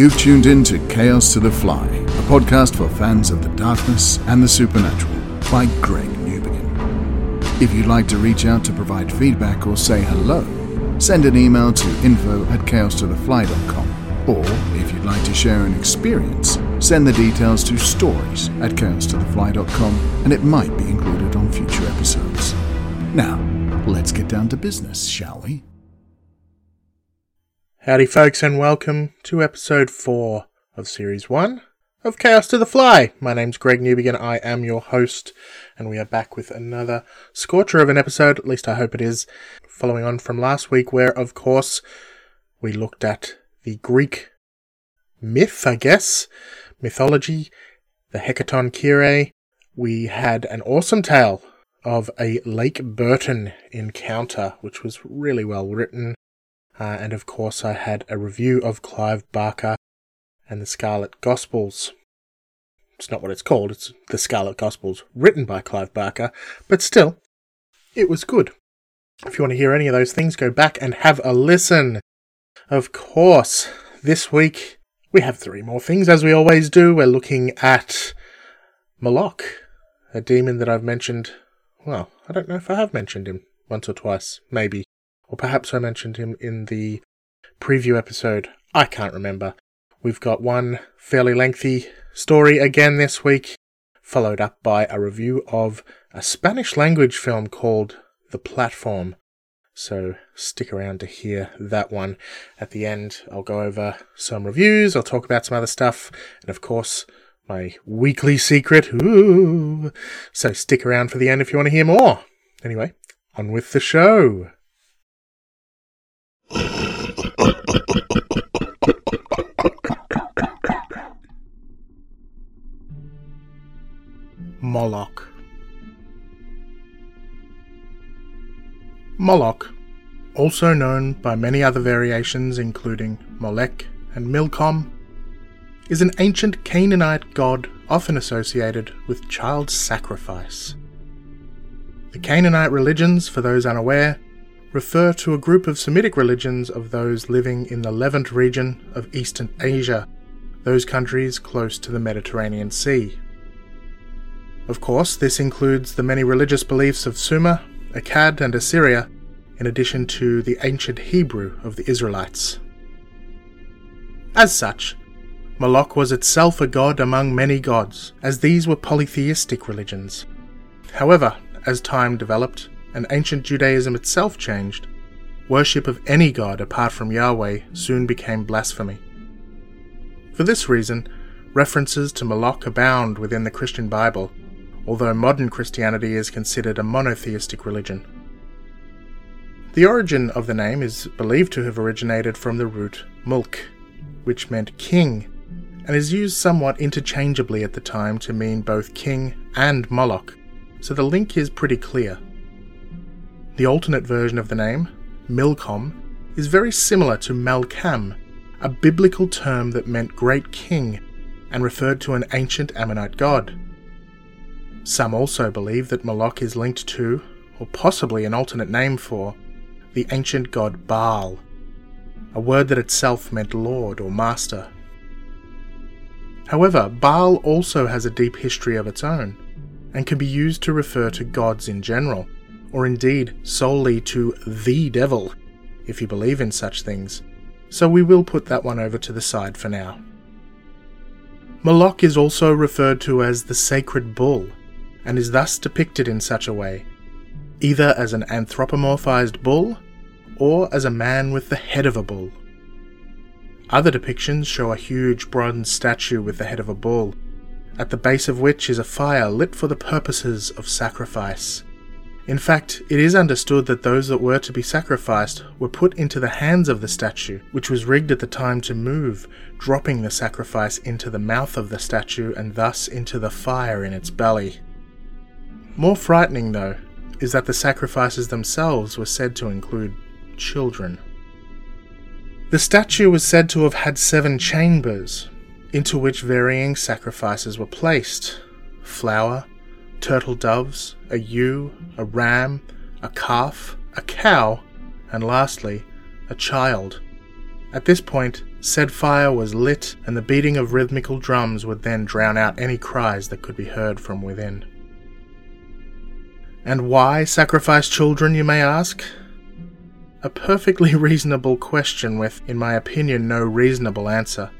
You've tuned in to Chaos to the Fly, a podcast for fans of the darkness and the supernatural by Greg Newbegin. If you'd like to reach out to provide feedback or say hello, send an email to info at chaostothefly.com. Or, if you'd like to share an experience, send the details to stories at chaostothefly.com and it might be included on future episodes. Now, let's get down to business, shall we? Howdy, folks, and welcome to episode 4 of Series 1 of Chaos to the Fly. My name's Greg Newbegin, I am your host, and we are back with another scorcher of an episode, at least I hope it is, following on from last week, where, of course, we looked at the Greek myth, I guess, mythology, the Hecatoncheires. We had an awesome tale of a Lake Burton encounter, which was really well written uh, and of course, I had a review of Clive Barker and the Scarlet Gospels. It's not what it's called, it's the Scarlet Gospels, written by Clive Barker, but still, it was good. If you want to hear any of those things, go back and have a listen. Of course, this week we have three more things, as we always do. We're looking at Moloch, a demon that I've mentioned. Well, I don't know if I have mentioned him once or twice, maybe or perhaps I mentioned him in the preview episode. I can't remember. We've got one fairly lengthy story again this week, followed up by a review of a Spanish language film called The Platform. So stick around to hear that one. At the end, I'll go over some reviews, I'll talk about some other stuff, and of course, my weekly secret. Ooh. So stick around for the end if you want to hear more. Anyway, on with the show. Moloch. Moloch, also known by many other variations including Molech and Milcom, is an ancient Canaanite god often associated with child sacrifice. The Canaanite religions, for those unaware, refer to a group of Semitic religions of those living in the Levant region of Eastern Asia, those countries close to the Mediterranean Sea. Of course, this includes the many religious beliefs of Sumer, Akkad, and Assyria, in addition to the ancient Hebrew of the Israelites. As such, Moloch was itself a god among many gods, as these were polytheistic religions. However, as time developed, and ancient Judaism itself changed, worship of any god apart from Yahweh soon became blasphemy. For this reason, references to Moloch abound within the Christian Bible, although modern Christianity is considered a monotheistic religion. The origin of the name is believed to have originated from the root mulk, which meant king, and is used somewhat interchangeably at the time to mean both king and Moloch, so the link is pretty clear. The alternate version of the name, Milcom, is very similar to Malkam, a biblical term that meant great king and referred to an ancient Ammonite god. Some also believe that Moloch is linked to, or possibly an alternate name for, the ancient god Baal, a word that itself meant lord or master. However, Baal also has a deep history of its own, and can be used to refer to gods in general or indeed solely to the devil, if you believe in such things, so we will put that one over to the side for now. Moloch is also referred to as the sacred bull, and is thus depicted in such a way, either as an anthropomorphized bull or as a man with the head of a bull. Other depictions show a huge bronze statue with the head of a bull, at the base of which is a fire lit for the purposes of sacrifice. In fact, it is understood that those that were to be sacrificed were put into the hands of the statue, which was rigged at the time to move, dropping the sacrifice into the mouth of the statue and thus into the fire in its belly. More frightening, though, is that the sacrifices themselves were said to include children. The statue was said to have had seven chambers, into which varying sacrifices were placed flour, turtle doves, a ewe, a ram, a calf, a cow, and lastly, a child. At this point, Said fire was lit, and the beating of rhythmical drums would then drown out any cries that could be heard from within. And why sacrifice children, you may ask? A perfectly reasonable question with, in my opinion, no reasonable answer.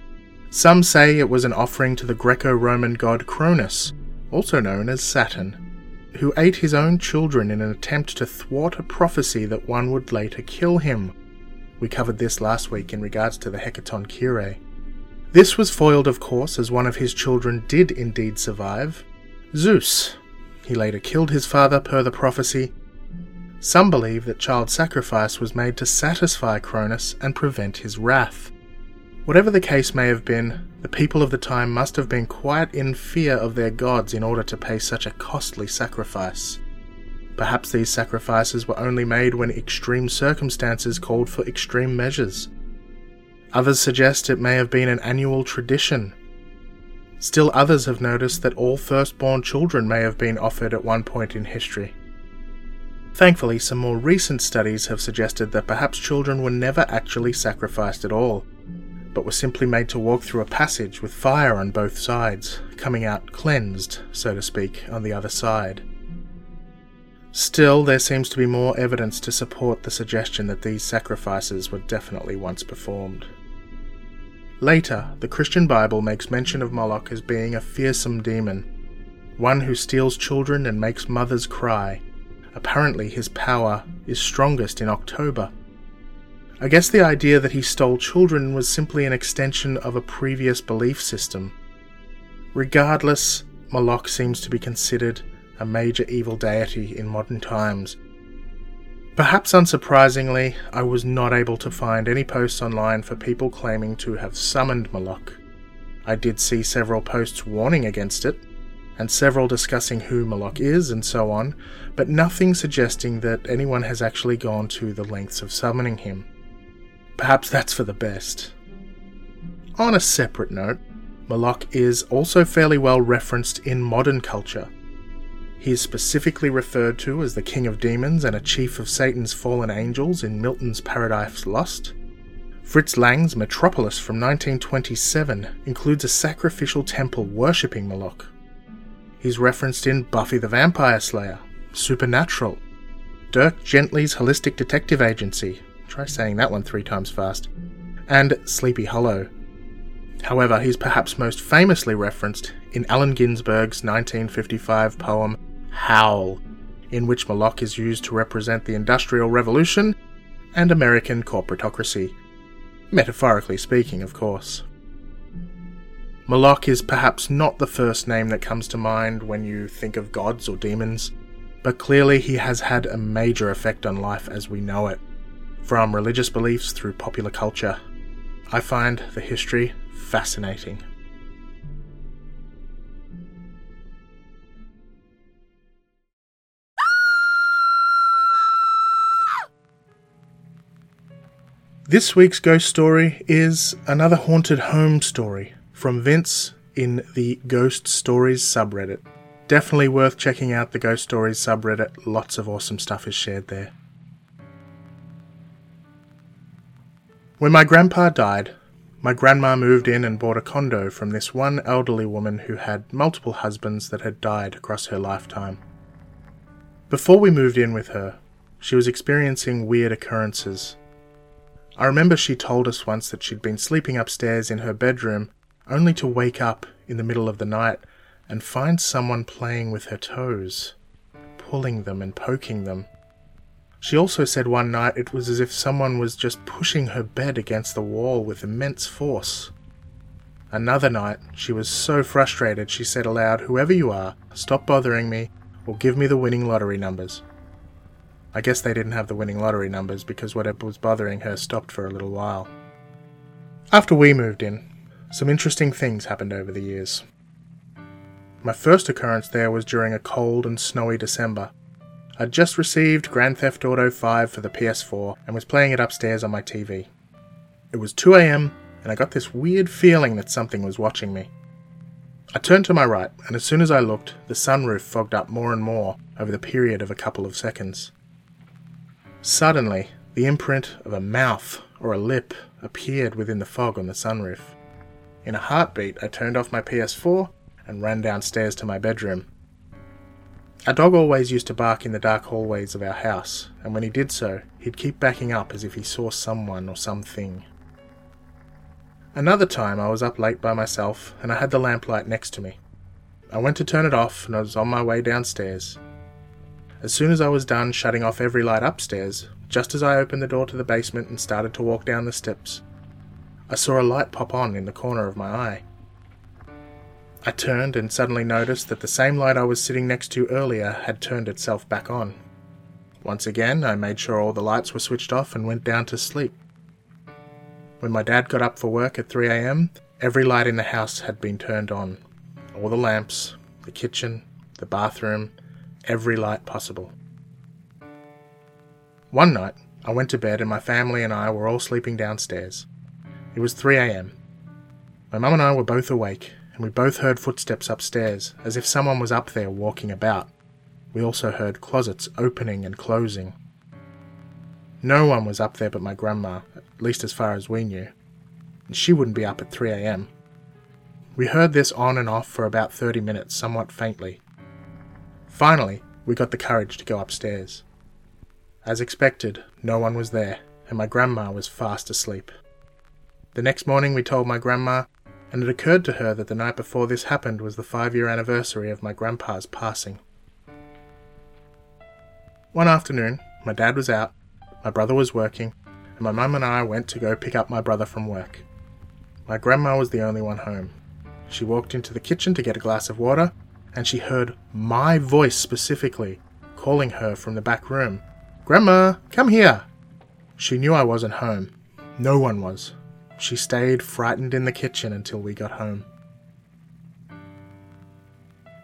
Some say it was an offering to the Greco Roman god Cronus, also known as Saturn who ate his own children in an attempt to thwart a prophecy that one would later kill him. We covered this last week in regards to the Hecatoncheires. This was foiled, of course, as one of his children did indeed survive Zeus. He later killed his father per the prophecy. Some believe that child sacrifice was made to satisfy Cronus and prevent his wrath. Whatever the case may have been, the people of the time must have been quite in fear of their gods in order to pay such a costly sacrifice. Perhaps these sacrifices were only made when extreme circumstances called for extreme measures. Others suggest it may have been an annual tradition. Still others have noticed that all firstborn children may have been offered at one point in history. Thankfully, some more recent studies have suggested that perhaps children were never actually sacrificed at all, but were simply made to walk through a passage with fire on both sides, coming out cleansed, so to speak, on the other side. Still, there seems to be more evidence to support the suggestion that these sacrifices were definitely once performed. Later, the Christian Bible makes mention of Moloch as being a fearsome demon, one who steals children and makes mothers cry. Apparently, his power is strongest in October, I guess the idea that he stole children was simply an extension of a previous belief system. Regardless, Moloch seems to be considered a major evil deity in modern times. Perhaps unsurprisingly, I was not able to find any posts online for people claiming to have summoned Moloch. I did see several posts warning against it, and several discussing who Moloch is and so on, but nothing suggesting that anyone has actually gone to the lengths of summoning him. Perhaps that's for the best. On a separate note, Moloch is also fairly well referenced in modern culture. He is specifically referred to as the king of demons and a chief of Satan's fallen angels in Milton's Paradise Lost. Fritz Lang's Metropolis from 1927 includes a sacrificial temple worshipping Moloch. He's referenced in Buffy the Vampire Slayer, Supernatural, Dirk Gently's Holistic Detective Agency, Try saying that one three times fast. And Sleepy Hollow. However, he's perhaps most famously referenced in Allen Ginsberg's 1955 poem Howl, in which Moloch is used to represent the Industrial Revolution and American corporatocracy. Metaphorically speaking, of course. Moloch is perhaps not the first name that comes to mind when you think of gods or demons, but clearly he has had a major effect on life as we know it from religious beliefs through popular culture. I find the history fascinating. This week's ghost story is another haunted home story from Vince in the Ghost Stories subreddit. Definitely worth checking out the Ghost Stories subreddit, lots of awesome stuff is shared there. When my grandpa died, my grandma moved in and bought a condo from this one elderly woman who had multiple husbands that had died across her lifetime. Before we moved in with her, she was experiencing weird occurrences. I remember she told us once that she'd been sleeping upstairs in her bedroom only to wake up in the middle of the night and find someone playing with her toes, pulling them and poking them. She also said one night it was as if someone was just pushing her bed against the wall with immense force. Another night, she was so frustrated she said aloud, Whoever you are, stop bothering me or give me the winning lottery numbers. I guess they didn't have the winning lottery numbers because whatever was bothering her stopped for a little while. After we moved in, some interesting things happened over the years. My first occurrence there was during a cold and snowy December. I'd just received Grand Theft Auto 5 for the PS4 and was playing it upstairs on my TV. It was 2am, and I got this weird feeling that something was watching me. I turned to my right, and as soon as I looked, the sunroof fogged up more and more over the period of a couple of seconds. Suddenly, the imprint of a mouth or a lip appeared within the fog on the sunroof. In a heartbeat, I turned off my PS4 and ran downstairs to my bedroom. Our dog always used to bark in the dark hallways of our house, and when he did so, he'd keep backing up as if he saw someone or something. Another time I was up late by myself and I had the lamplight next to me. I went to turn it off and I was on my way downstairs. As soon as I was done shutting off every light upstairs, just as I opened the door to the basement and started to walk down the steps, I saw a light pop on in the corner of my eye. I turned and suddenly noticed that the same light I was sitting next to earlier had turned itself back on. Once again, I made sure all the lights were switched off and went down to sleep. When my dad got up for work at 3am, every light in the house had been turned on. All the lamps, the kitchen, the bathroom, every light possible. One night, I went to bed and my family and I were all sleeping downstairs. It was 3am. My mum and I were both awake, and we both heard footsteps upstairs, as if someone was up there walking about. We also heard closets opening and closing. No one was up there but my grandma, at least as far as we knew. And she wouldn't be up at 3 am. We heard this on and off for about 30 minutes, somewhat faintly. Finally, we got the courage to go upstairs. As expected, no one was there, and my grandma was fast asleep. The next morning, we told my grandma, and it occurred to her that the night before this happened was the five year anniversary of my grandpa's passing. One afternoon, my dad was out, my brother was working, and my mum and I went to go pick up my brother from work. My grandma was the only one home. She walked into the kitchen to get a glass of water, and she heard my voice specifically calling her from the back room Grandma, come here! She knew I wasn't home. No one was. She stayed frightened in the kitchen until we got home.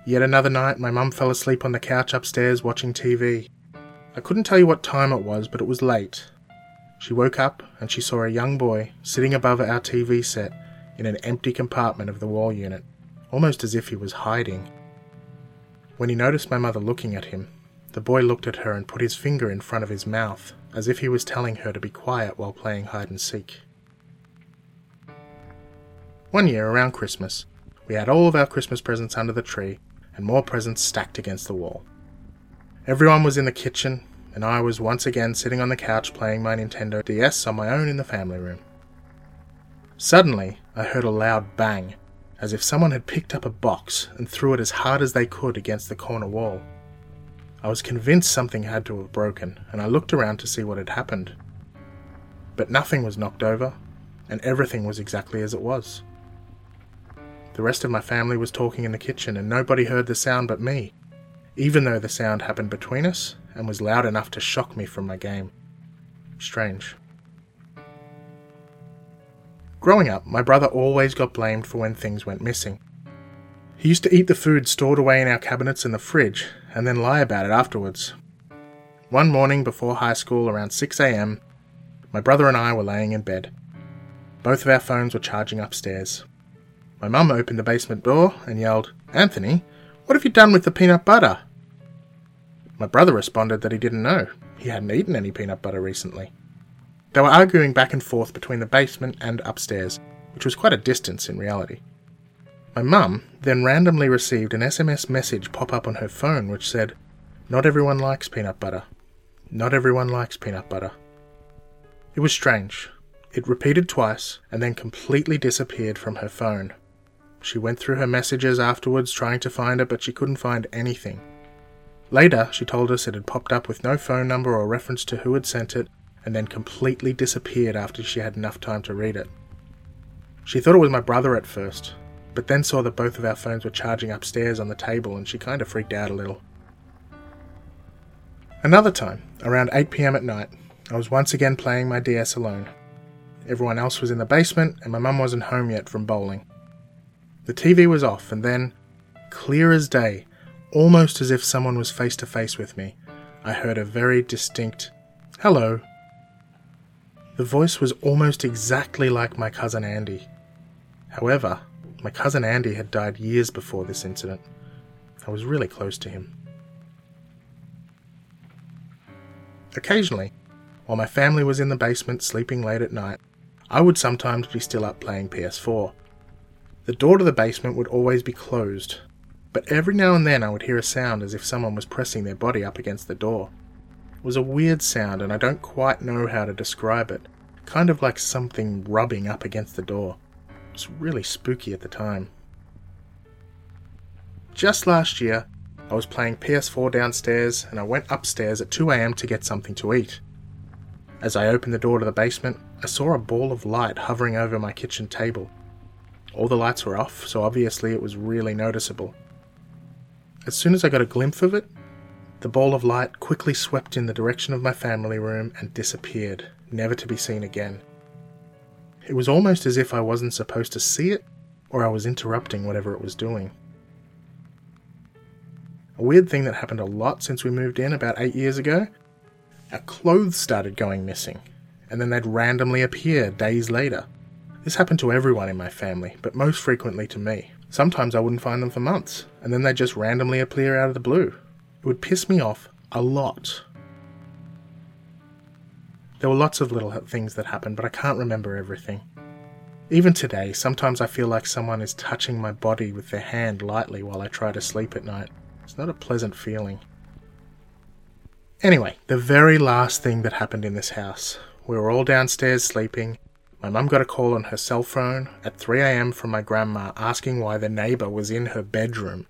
Yet another night, my mum fell asleep on the couch upstairs watching TV. I couldn't tell you what time it was, but it was late. She woke up and she saw a young boy sitting above our TV set in an empty compartment of the wall unit, almost as if he was hiding. When he noticed my mother looking at him, the boy looked at her and put his finger in front of his mouth, as if he was telling her to be quiet while playing hide and seek. One year, around Christmas, we had all of our Christmas presents under the tree and more presents stacked against the wall. Everyone was in the kitchen, and I was once again sitting on the couch playing my Nintendo DS on my own in the family room. Suddenly, I heard a loud bang, as if someone had picked up a box and threw it as hard as they could against the corner wall. I was convinced something had to have broken, and I looked around to see what had happened. But nothing was knocked over, and everything was exactly as it was. The rest of my family was talking in the kitchen, and nobody heard the sound but me even though the sound happened between us and was loud enough to shock me from my game. Strange. Growing up, my brother always got blamed for when things went missing. He used to eat the food stored away in our cabinets in the fridge and then lie about it afterwards. One morning before high school, around 6am, my brother and I were laying in bed. Both of our phones were charging upstairs. My mum opened the basement door and yelled, Anthony, what have you done with the peanut butter? My brother responded that he didn't know. He hadn't eaten any peanut butter recently. They were arguing back and forth between the basement and upstairs, which was quite a distance in reality. My mum then randomly received an SMS message pop up on her phone which said, Not everyone likes peanut butter. Not everyone likes peanut butter. It was strange. It repeated twice and then completely disappeared from her phone. She went through her messages afterwards trying to find it, but she couldn't find anything. Later, she told us it had popped up with no phone number or reference to who had sent it, and then completely disappeared after she had enough time to read it. She thought it was my brother at first, but then saw that both of our phones were charging upstairs on the table and she kind of freaked out a little. Another time, around 8pm at night, I was once again playing my DS alone. Everyone else was in the basement and my mum wasn't home yet from bowling. The TV was off, and then, clear as day, almost as if someone was face to face with me, I heard a very distinct hello. The voice was almost exactly like my cousin Andy. However, my cousin Andy had died years before this incident. I was really close to him. Occasionally, while my family was in the basement sleeping late at night, I would sometimes be still up playing PS4. The door to the basement would always be closed, but every now and then I would hear a sound as if someone was pressing their body up against the door. It was a weird sound, and I don't quite know how to describe it. Kind of like something rubbing up against the door. It was really spooky at the time. Just last year, I was playing PS4 downstairs and I went upstairs at 2am to get something to eat. As I opened the door to the basement, I saw a ball of light hovering over my kitchen table. All the lights were off, so obviously it was really noticeable. As soon as I got a glimpse of it, the ball of light quickly swept in the direction of my family room and disappeared, never to be seen again. It was almost as if I wasn't supposed to see it, or I was interrupting whatever it was doing. A weird thing that happened a lot since we moved in about eight years ago our clothes started going missing, and then they'd randomly appear days later. This happened to everyone in my family, but most frequently to me. Sometimes I wouldn't find them for months, and then they'd just randomly appear out of the blue. It would piss me off a lot. There were lots of little things that happened, but I can't remember everything. Even today, sometimes I feel like someone is touching my body with their hand lightly while I try to sleep at night. It's not a pleasant feeling. Anyway, the very last thing that happened in this house. We were all downstairs sleeping. My mum got a call on her cell phone at 3am from my grandma asking why the neighbour was in her bedroom.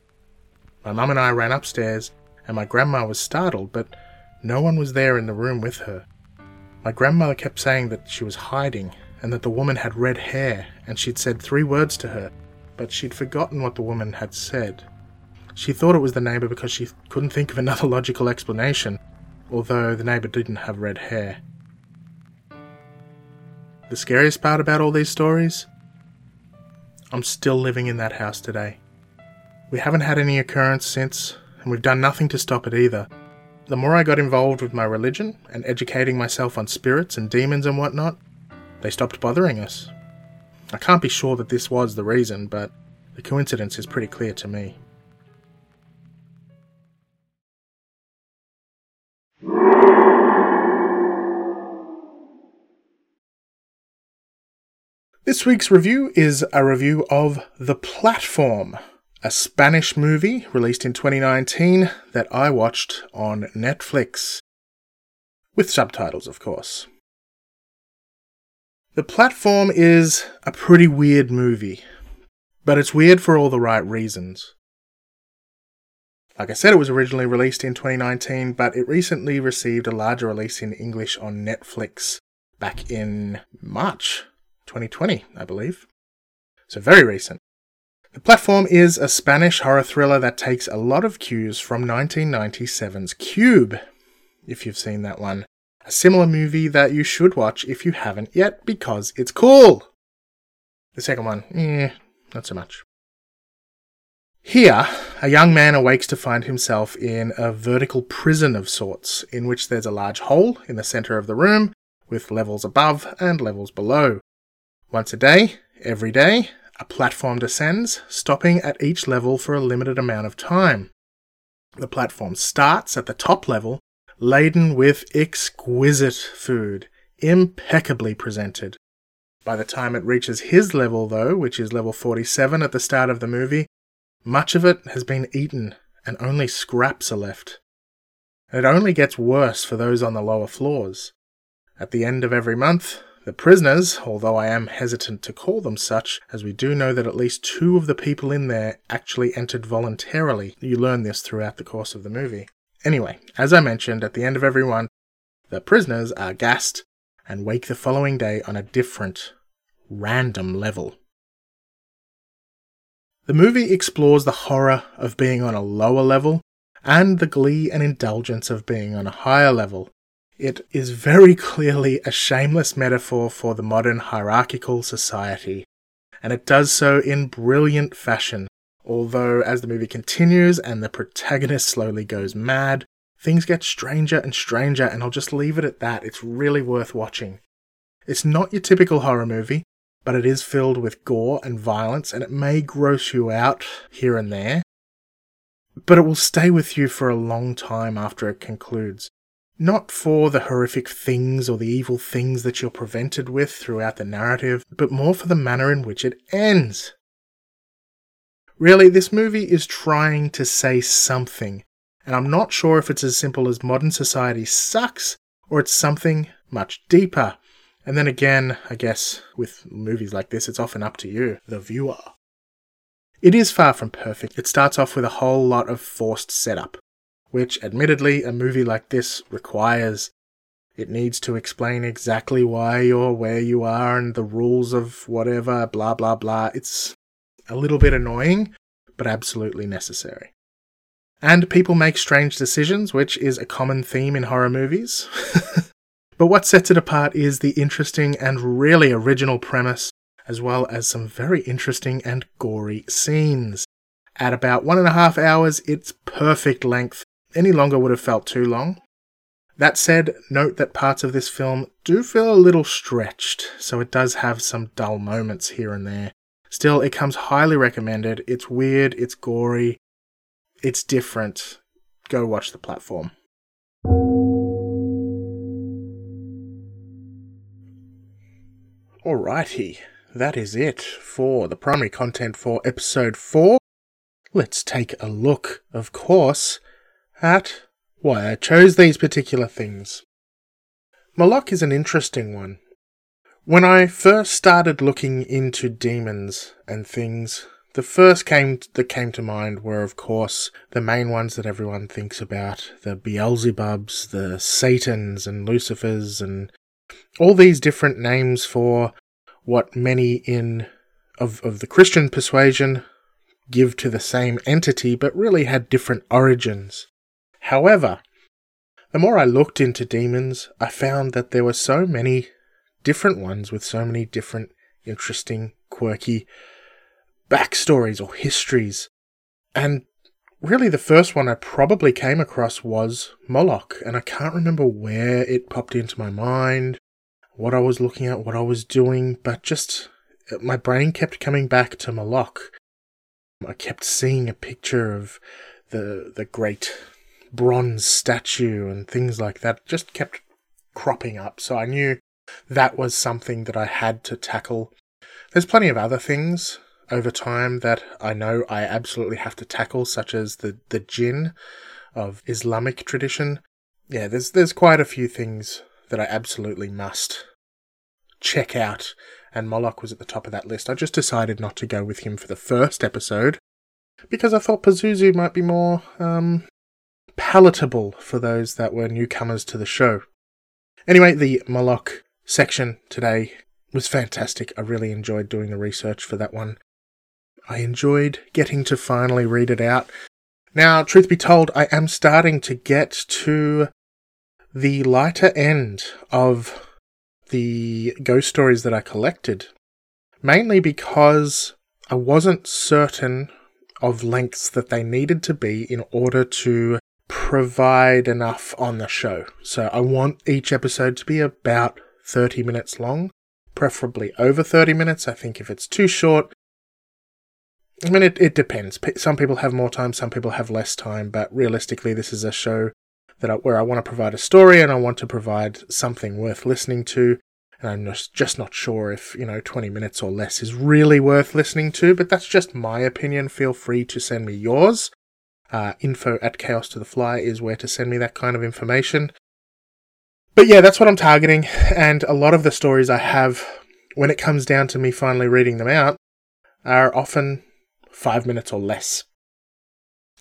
My mum and I ran upstairs, and my grandma was startled, but no one was there in the room with her. My grandmother kept saying that she was hiding, and that the woman had red hair, and she'd said three words to her, but she'd forgotten what the woman had said. She thought it was the neighbour because she couldn't think of another logical explanation, although the neighbour didn't have red hair. The scariest part about all these stories? I'm still living in that house today. We haven't had any occurrence since, and we've done nothing to stop it either. The more I got involved with my religion and educating myself on spirits and demons and whatnot, they stopped bothering us. I can't be sure that this was the reason, but the coincidence is pretty clear to me. This week's review is a review of The Platform, a Spanish movie released in 2019 that I watched on Netflix. With subtitles, of course. The Platform is a pretty weird movie, but it's weird for all the right reasons. Like I said, it was originally released in 2019, but it recently received a larger release in English on Netflix back in March 2020, I believe. So very recent. The platform is a Spanish horror thriller that takes a lot of cues from 1997's Cube, if you've seen that one. A similar movie that you should watch if you haven't yet because it's cool. The second one, eh, not so much. Here, a young man awakes to find himself in a vertical prison of sorts, in which there's a large hole in the center of the room, with levels above and levels below. Once a day, every day, a platform descends, stopping at each level for a limited amount of time. The platform starts at the top level, laden with exquisite food, impeccably presented. By the time it reaches his level, though, which is level 47 at the start of the movie, much of it has been eaten and only scraps are left. And it only gets worse for those on the lower floors. At the end of every month, the prisoners, although I am hesitant to call them such, as we do know that at least two of the people in there actually entered voluntarily. You learn this throughout the course of the movie. Anyway, as I mentioned, at the end of every one, the prisoners are gassed and wake the following day on a different, random level. The movie explores the horror of being on a lower level and the glee and indulgence of being on a higher level, it is very clearly a shameless metaphor for the modern hierarchical society, and it does so in brilliant fashion. Although, as the movie continues and the protagonist slowly goes mad, things get stranger and stranger, and I'll just leave it at that. It's really worth watching. It's not your typical horror movie, but it is filled with gore and violence, and it may gross you out here and there, but it will stay with you for a long time after it concludes. Not for the horrific things or the evil things that you're prevented with throughout the narrative, but more for the manner in which it ends. Really, this movie is trying to say something, and I'm not sure if it's as simple as modern society sucks or it's something much deeper. And then again, I guess with movies like this, it's often up to you, the viewer. It is far from perfect. It starts off with a whole lot of forced setup, which admittedly a movie like this requires. It needs to explain exactly why you're where you are and the rules of whatever, blah blah blah. It's a little bit annoying, but absolutely necessary. And people make strange decisions, which is a common theme in horror movies. but what sets it apart is the interesting and really original premise, as well as some very interesting and gory scenes. At about one and a half hours, it's perfect length. Any longer would have felt too long. That said, note that parts of this film do feel a little stretched, so it does have some dull moments here and there. Still, it comes highly recommended. It's weird, it's gory, it's different. Go watch the platform. Alrighty, that is it for the primary content for episode 4. Let's take a look, of course, at why I chose these particular things. Moloch is an interesting one. When I first started looking into demons and things, the first came that came to mind were, of course, the main ones that everyone thinks about: the Beelzebubs, the Satans, and Lucifers, and all these different names for what many in of of the Christian persuasion give to the same entity, but really had different origins. However, the more I looked into demons, I found that there were so many different ones with so many different interesting, quirky backstories or histories. And really, the first one I probably came across was Moloch, and I can't remember where it popped into my mind, what I was looking at, what I was doing, but just uh, my brain kept coming back to Moloch. I kept seeing a picture of the the great bronze statue and things like that. Just kept cropping up, so I knew that was something that I had to tackle. There's plenty of other things over time that I know I absolutely have to tackle, such as the, the jinn of Islamic tradition. Yeah, there's there's quite a few things that I absolutely must check out, and Moloch was at the top of that list. I just decided not to go with him for the first episode because I thought Pazuzu might be more um, palatable for those that were newcomers to the show. Anyway, the Moloch section today was fantastic. I really enjoyed doing the research for that one. I enjoyed getting to finally read it out. Now, truth be told, I am starting to get to the lighter end of the ghost stories that I collected, mainly because I wasn't certain of lengths that they needed to be in order to provide enough on the show. So I want each episode to be about 30 minutes long, preferably over 30 minutes. I think if it's too short, I mean, it, it depends. Some people have more time, some people have less time, but realistically, this is a show that I, where I want to provide a story and I want to provide something worth listening to. And I'm just, just not sure if, you know, 20 minutes or less is really worth listening to, but that's just my opinion. Feel free to send me yours. Uh, info at chaos to the fly is where to send me that kind of information. But yeah, that's what I'm targeting. And a lot of the stories I have, when it comes down to me finally reading them out, are often five minutes or less.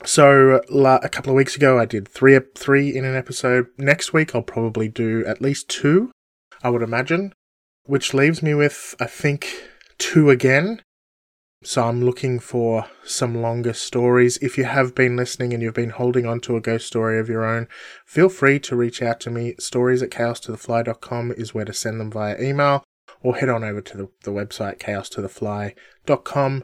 So a couple of weeks ago, I did three three in an episode. Next week, I'll probably do at least two, I would imagine, which leaves me with I think two again. So I'm looking for some longer stories. If you have been listening and you've been holding on to a ghost story of your own, feel free to reach out to me. Stories at chaostothefly.com is where to send them via email or head on over to the, website chaos to the website chaostothefly.com.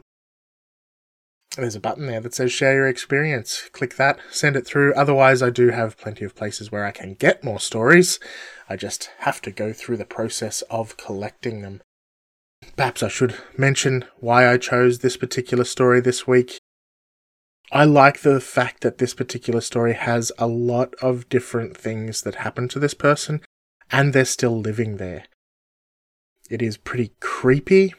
There's a button there that says share your experience. Click that, send it through. Otherwise, I do have plenty of places where I can get more stories. I just have to go through the process of collecting them. Perhaps I should mention why I chose this particular story this week. I like the fact that this particular story has a lot of different things that happen to this person, and they're still living there. It is pretty creepy.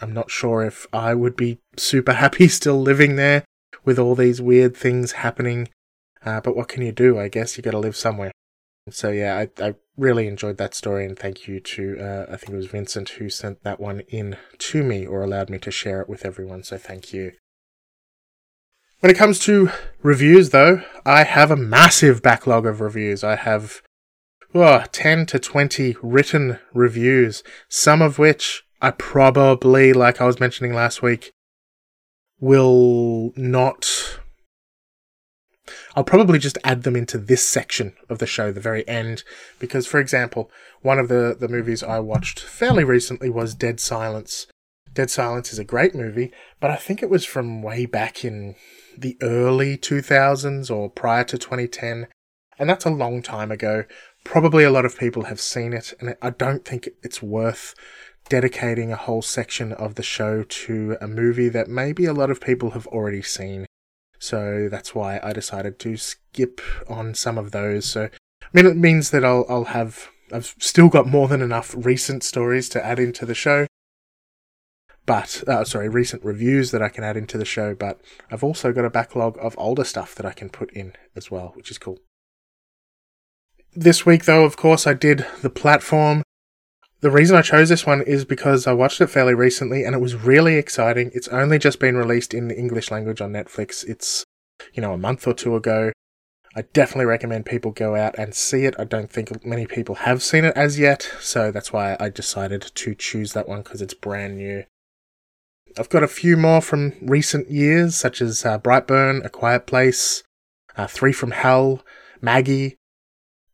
I'm not sure if I would be super happy still living there with all these weird things happening. Uh, but what can you do? I guess you got to live somewhere. So yeah, I, I really enjoyed that story, and thank you to uh, I think it was Vincent who sent that one in to me or allowed me to share it with everyone. So thank you. When it comes to reviews, though, I have a massive backlog of reviews. I have oh, 10 to 20 written reviews, some of which I probably, like I was mentioning last week, will not. I'll probably just add them into this section of the show, the very end, because, for example, one of the, the movies I watched fairly recently was Dead Silence. Dead Silence is a great movie, but I think it was from way back in the early 2000s or prior to 2010, and that's a long time ago. Probably a lot of people have seen it, and I don't think it's worth dedicating a whole section of the show to a movie that maybe a lot of people have already seen. So that's why I decided to skip on some of those. So I mean, it means that I'll I'll have I've still got more than enough recent stories to add into the show. But uh, sorry, recent reviews that I can add into the show. But I've also got a backlog of older stuff that I can put in as well, which is cool. This week, though, of course, I did the platform the reason I chose this one is because I watched it fairly recently and it was really exciting. It's only just been released in the English language on Netflix. It's, you know, a month or two ago. I definitely recommend people go out and see it. I don't think many people have seen it as yet, so that's why I decided to choose that one because it's brand new. I've got a few more from recent years, such as uh, Brightburn, A Quiet Place, uh, Three from Hell, Maggie,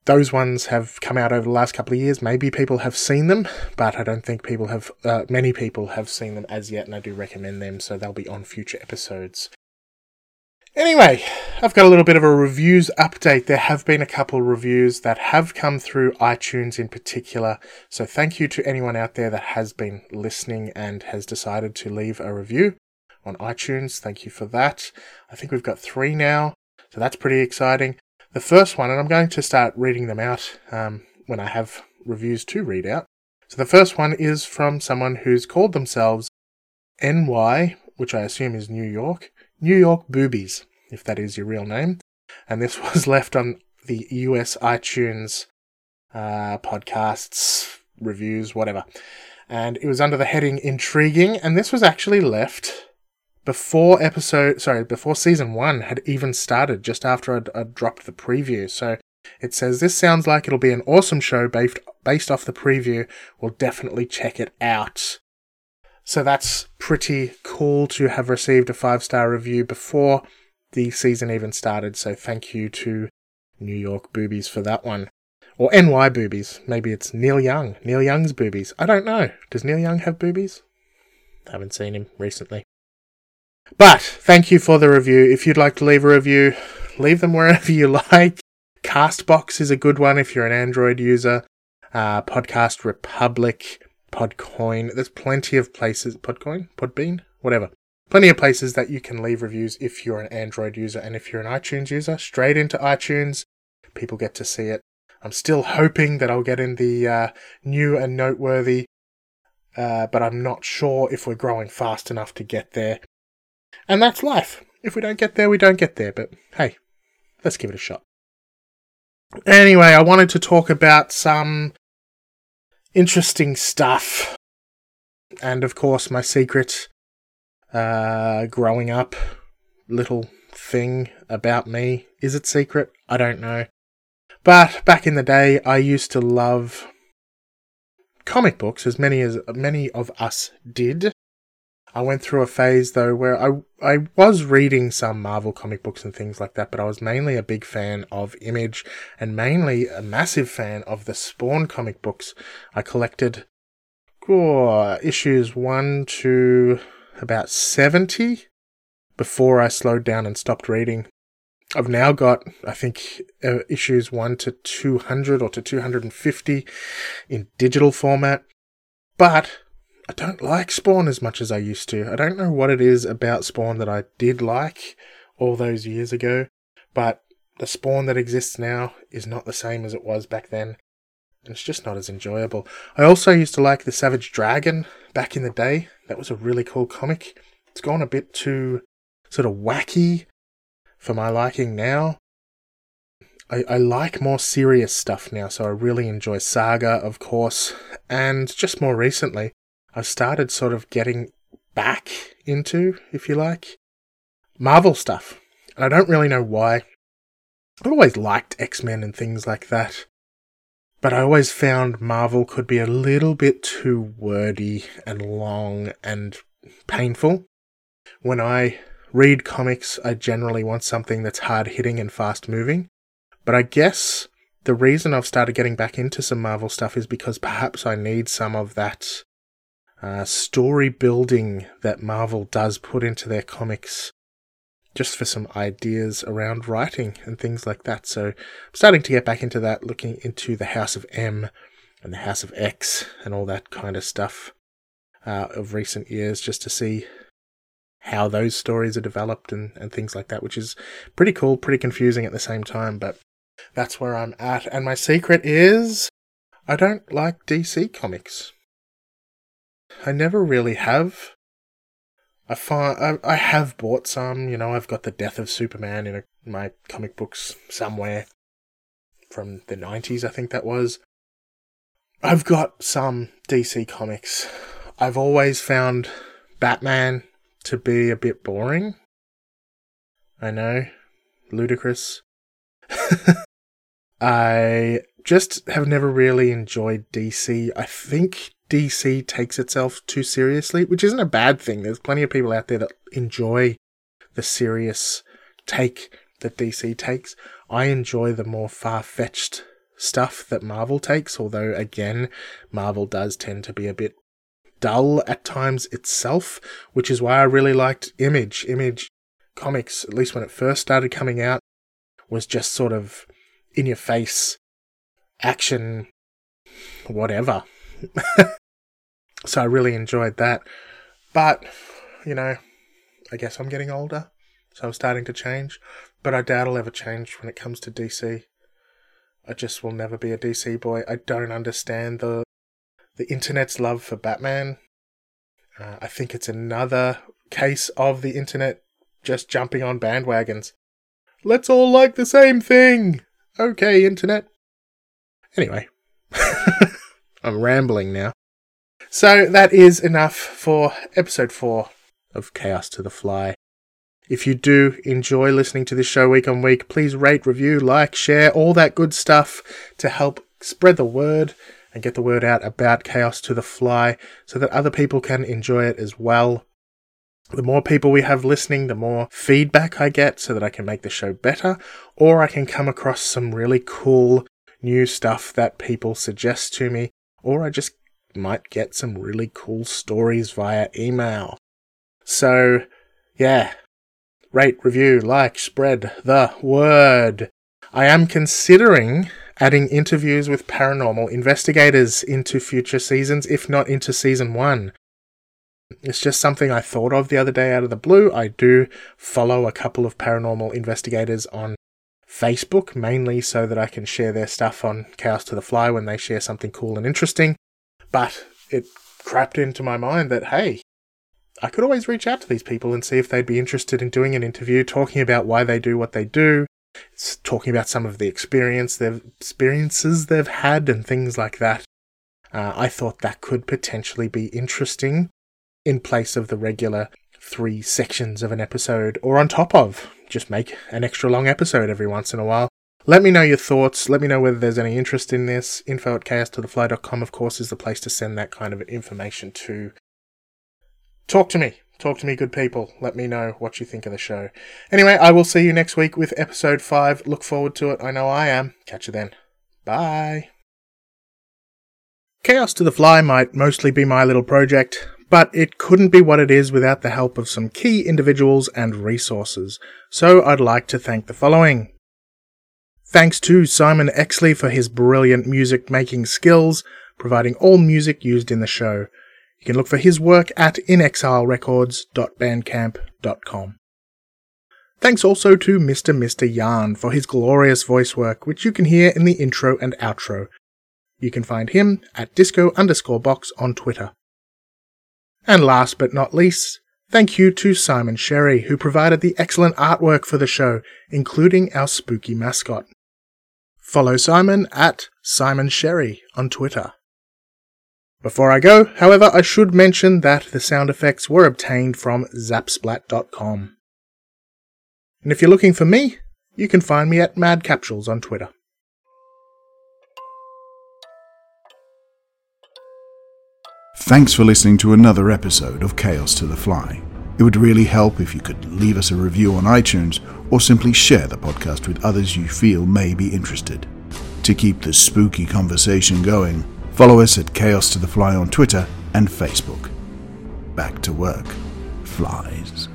those ones have come out over the last couple of years. Maybe people have seen them, but I don't think people have, uh, many people have seen them as yet, and I do recommend them, so they'll be on future episodes. Anyway, I've got a little bit of a reviews update. There have been a couple reviews that have come through iTunes in particular. So thank you to anyone out there that has been listening and has decided to leave a review on iTunes. Thank you for that. I think we've got three now. So that's pretty exciting. The first one, and I'm going to start reading them out um, when I have reviews to read out. So the first one is from someone who's called themselves NY, which I assume is New York, New York Boobies, if that is your real name. And this was left on the US iTunes uh, podcasts, reviews, whatever. And it was under the heading Intriguing, and this was actually left before episode, sorry, before season one had even started, just after I'd, I'd, dropped the preview. So it says, This sounds like it'll be an awesome show based, based off the preview. We'll definitely check it out. So that's pretty cool to have received a five star review before the season even started. So thank you to New York Boobies for that one. Or NY Boobies. Maybe it's Neil Young. Neil Young's boobies. I don't know. Does Neil Young have boobies? I haven't seen him recently. But thank you for the review. If you'd like to leave a review, leave them wherever you like. Castbox is a good one if you're an Android user. Uh, Podcast Republic, Podcoin. There's plenty of places. Podcoin? Podbean? Whatever. Plenty of places that you can leave reviews if you're an Android user and if you're an iTunes user. Straight into iTunes. People get to see it. I'm still hoping that I'll get in the uh, new and noteworthy, uh, but I'm not sure if we're growing fast enough to get there. And that's life. If we don't get there, we don't get there. But hey, let's give it a shot. Anyway, I wanted to talk about some interesting stuff. And of course, my secret uh, growing up little thing about me. Is it secret? I don't know. But back in the day, I used to love comic books, as many as many of us did. I went through a phase though where I I was reading some Marvel comic books and things like that, but I was mainly a big fan of Image and mainly a massive fan of the Spawn comic books. I collected oh, issues 1 to about 70 before I slowed down and stopped reading. I've now got, I think, uh, issues 1 to 200 or to 250 in digital format. But I don't like Spawn as much as I used to. I don't know what it is about Spawn that I did like all those years ago, but the Spawn that exists now is not the same as it was back then. It's just not as enjoyable. I also used to like the Savage Dragon back in the day. That was a really cool comic. It's gone a bit too sort of wacky for my liking now. I, I like more serious stuff now, so I really enjoy Saga, of course, and just more recently, I've started sort of getting back into, if you like, Marvel stuff. And I don't really know why. I've always liked X Men and things like that. But I always found Marvel could be a little bit too wordy and long and painful. When I read comics, I generally want something that's hard hitting and fast moving. But I guess the reason I've started getting back into some Marvel stuff is because perhaps I need some of that uh, story building that Marvel does put into their comics just for some ideas around writing and things like that. So I'm starting to get back into that, looking into the House of M and the House of X and all that kind of stuff uh, of recent years just to see how those stories are developed and, and things like that, which is pretty cool, pretty confusing at the same time, but that's where I'm at. And my secret is I don't like DC comics. I never really have. I find I, I have bought some. You know, I've got the Death of Superman in a, my comic books somewhere from the nineties. I think that was. I've got some DC comics. I've always found Batman to be a bit boring. I know, ludicrous. I just have never really enjoyed DC. I think DC takes itself too seriously, which isn't a bad thing. There's plenty of people out there that enjoy the serious take that DC takes. I enjoy the more far fetched stuff that Marvel takes, although again, Marvel does tend to be a bit dull at times itself, which is why I really liked Image. Image comics, at least when it first started coming out, was just sort of in your face action, whatever. so I really enjoyed that. But, you know, I guess I'm getting older, so I'm starting to change. But I doubt I'll ever change when it comes to DC. I just will never be a DC boy. I don't understand the the internet's love for Batman. Uh, I think it's another case of the internet just jumping on bandwagons. Let's all like the same thing. Okay, internet. Anyway, I'm rambling now. So that is enough for episode 4 of Chaos to the Fly. If you do enjoy listening to this show week on week, please rate, review, like, share, all that good stuff to help spread the word and get the word out about Chaos to the Fly so that other people can enjoy it as well. The more people we have listening, the more feedback I get so that I can make the show better, or I can come across some really cool new stuff that people suggest to me, or I just might get some really cool stories via email. So, yeah. Rate, review, like, spread the word. I am considering adding interviews with paranormal investigators into future seasons, if not into season one. It's just something I thought of the other day out of the blue. I do follow a couple of paranormal investigators on Facebook, mainly so that I can share their stuff on Chaos to the Fly when they share something cool and interesting. But it crept into my mind that, hey, I could always reach out to these people and see if they'd be interested in doing an interview, talking about why they do what they do, talking about some of the experience they've experiences they've had and things like that. Uh, I thought that could potentially be interesting in place of the regular three sections of an episode, or on top of. Just make an extra long episode every once in a while. Let me know your thoughts. Let me know whether there's any interest in this. Info at chaostothefly.com, of course, is the place to send that kind of information to. Talk to me. Talk to me, good people. Let me know what you think of the show. Anyway, I will see you next week with episode 5. Look forward to it. I know I am. Catch you then. Bye. Chaos to the Fly might mostly be my little project, but it couldn't be what it is without the help of some key individuals and resources. So I'd like to thank the following. Thanks to Simon Exley for his brilliant music making skills, providing all music used in the show. You can look for his work at inexilerecords.bandcamp.com. Thanks also to Mr. Mr. Yarn for his glorious voice work, which you can hear in the intro and outro. You can find him at disco underscore box on Twitter. And last but not least, thank you to Simon Sherry, who provided the excellent artwork for the show, including our spooky mascot. Follow Simon at Simon Sherry on Twitter. Before I go, however, I should mention that the sound effects were obtained from zapsplat.com. And if you're looking for me, you can find me at Mad Capsules on Twitter. Thanks for listening to another episode of Chaos to the Fly. It would really help if you could leave us a review on iTunes or simply share the podcast with others you feel may be interested. To keep the spooky conversation going, follow us at Chaos to the Fly on Twitter and Facebook. Back to work, flies.